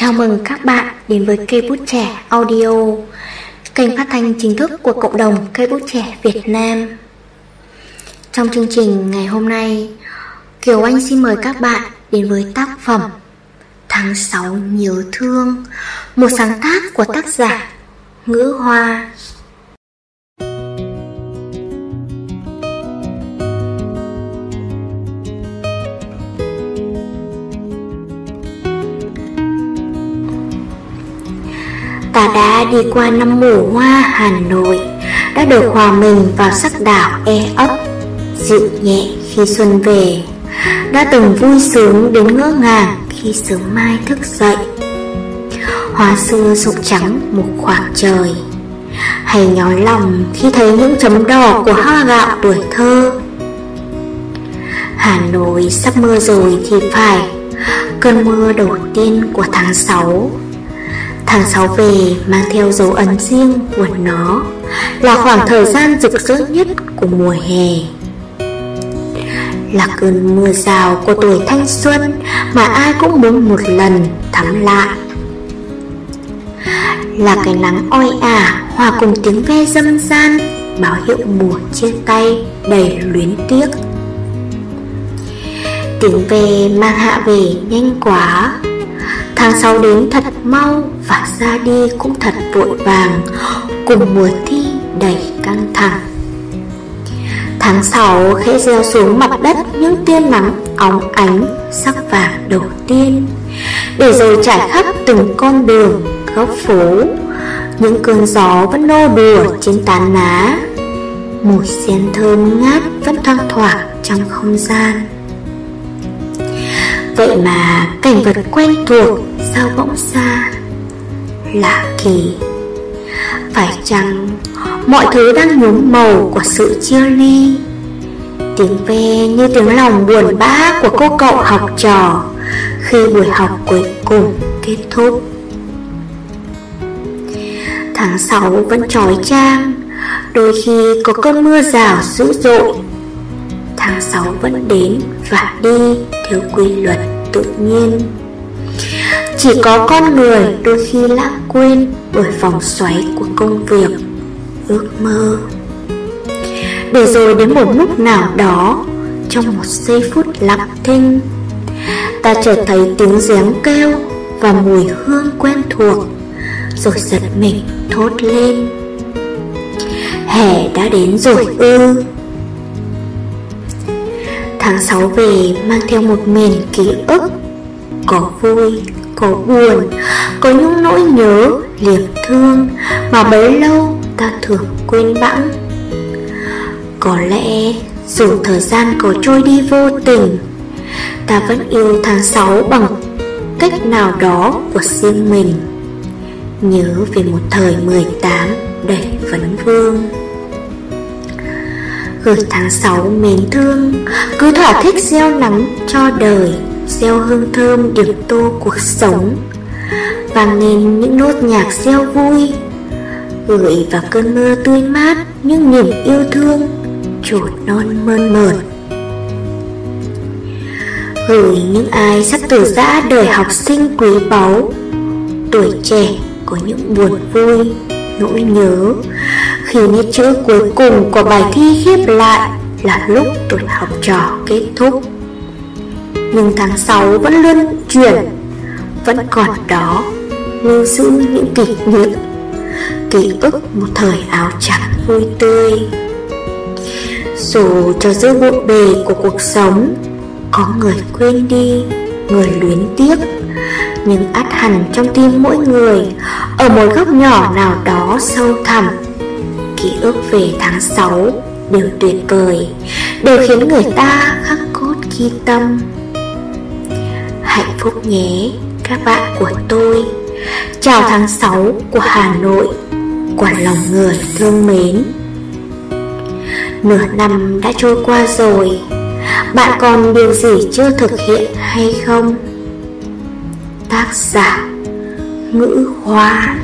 Chào mừng các bạn đến với cây bút trẻ audio, kênh phát thanh chính thức của cộng đồng cây bút trẻ Việt Nam. Trong chương trình ngày hôm nay, Kiều Anh xin mời các bạn đến với tác phẩm Tháng 6 nhớ thương, một sáng tác của tác giả Ngữ Hoa. Ta đã đi qua năm mùa hoa Hà Nội, Đã được hòa mình vào sắc đảo e ấp, Dịu nhẹ khi xuân về. Đã từng vui sướng đến ngỡ ngàng khi sớm mai thức dậy. Hoa xưa rụng trắng một khoảng trời. Hay nhói lòng khi thấy những chấm đỏ của hoa gạo tuổi thơ. Hà Nội sắp mưa rồi thì phải, Cơn mưa đầu tiên của tháng 6 Tháng 6 về mang theo dấu ấn riêng của nó Là khoảng thời gian rực rỡ nhất của mùa hè. Là cơn mưa rào của tuổi thanh xuân Mà ai cũng muốn một lần thắm lại Là cái nắng oi ả, hòa cùng tiếng ve dâm gian, Báo hiệu mùa chia tay đầy luyến tiếc. Tiếng ve mang hạ về nhanh quá Tháng 6 đến thật mau và ra đi cũng thật vội vàng Cùng mùa thi đầy căng thẳng. Tháng 6 khẽ gieo xuống mặt đất những tia nắng óng ánh sắc vàng đầu tiên. Để rồi trải khắp từng con đường, góc phố Những cơn gió vẫn nô đùa trên tán lá. Mùi sen thơm ngát vẫn thoang thoảng trong không gian. Vậy mà cảnh vật quen thuộc sao bỗng xa Lạ kỳ. Phải chăng mọi thứ đang nhuốm màu của sự chia ly? Tiếng ve như tiếng lòng buồn bã của cô cậu học trò Khi buổi học cuối cùng kết thúc. Tháng 6 vẫn trói trang, Đôi khi có cơn mưa rào dữ dội. Tháng 6 vẫn đến và đi theo quy luật tự nhiên. Chỉ có con người đôi khi lãng quên bởi vòng xoáy của công việc, ước mơ. Để rồi đến một lúc nào đó, trong một giây phút lặng thinh Ta chợt thấy tiếng giếng kêu và mùi hương quen thuộc Rồi giật mình thốt lên. Hè đã đến rồi ư. Tháng 6 về mang theo một miền ký ức Có vui, có buồn, có những nỗi nhớ, liệp thương Mà bấy lâu ta thường quên bẵng. Có lẽ dù thời gian có trôi đi vô tình Ta vẫn yêu tháng 6 bằng cách nào đó của riêng mình. Nhớ về một thời 18 đầy vấn vương. Gửi tháng 6 mến thương Cứ thỏa thích gieo nắng cho đời. Gieo hương thơm điểm tô cuộc sống. Vang lên những nốt nhạc gieo vui Gửi vào cơn mưa tươi mát Những niềm yêu thương Trổ non mơn mởn. Gửi những ai sắp từ giã đời học sinh quý báu, Tuổi trẻ có những buồn vui, Nỗi nhớ. Khi nét chữ cuối cùng của bài thi khiếp lại là lúc tuổi học trò kết thúc. Nhưng tháng 6 vẫn luôn chuyển Vẫn còn đó lưu giữ những kỷ niệm Ký ức một thời áo trắng vui tươi Dù cho giữa bộn bề của cuộc sống Có người quên đi, người luyến tiếc Nhưng át hẳn trong tim mỗi người Ở một góc nhỏ nào đó sâu thẳm ký ức về tháng 6 đều tuyệt vời, đều khiến người ta khắc cốt ghi tâm. Hạnh phúc nhé, các bạn của tôi. Chào tháng 6 của Hà Nội, quả lòng người thương mến. Nửa năm đã trôi qua rồi, bạn còn điều gì chưa thực hiện hay không? Tác giả Ngữ Hoa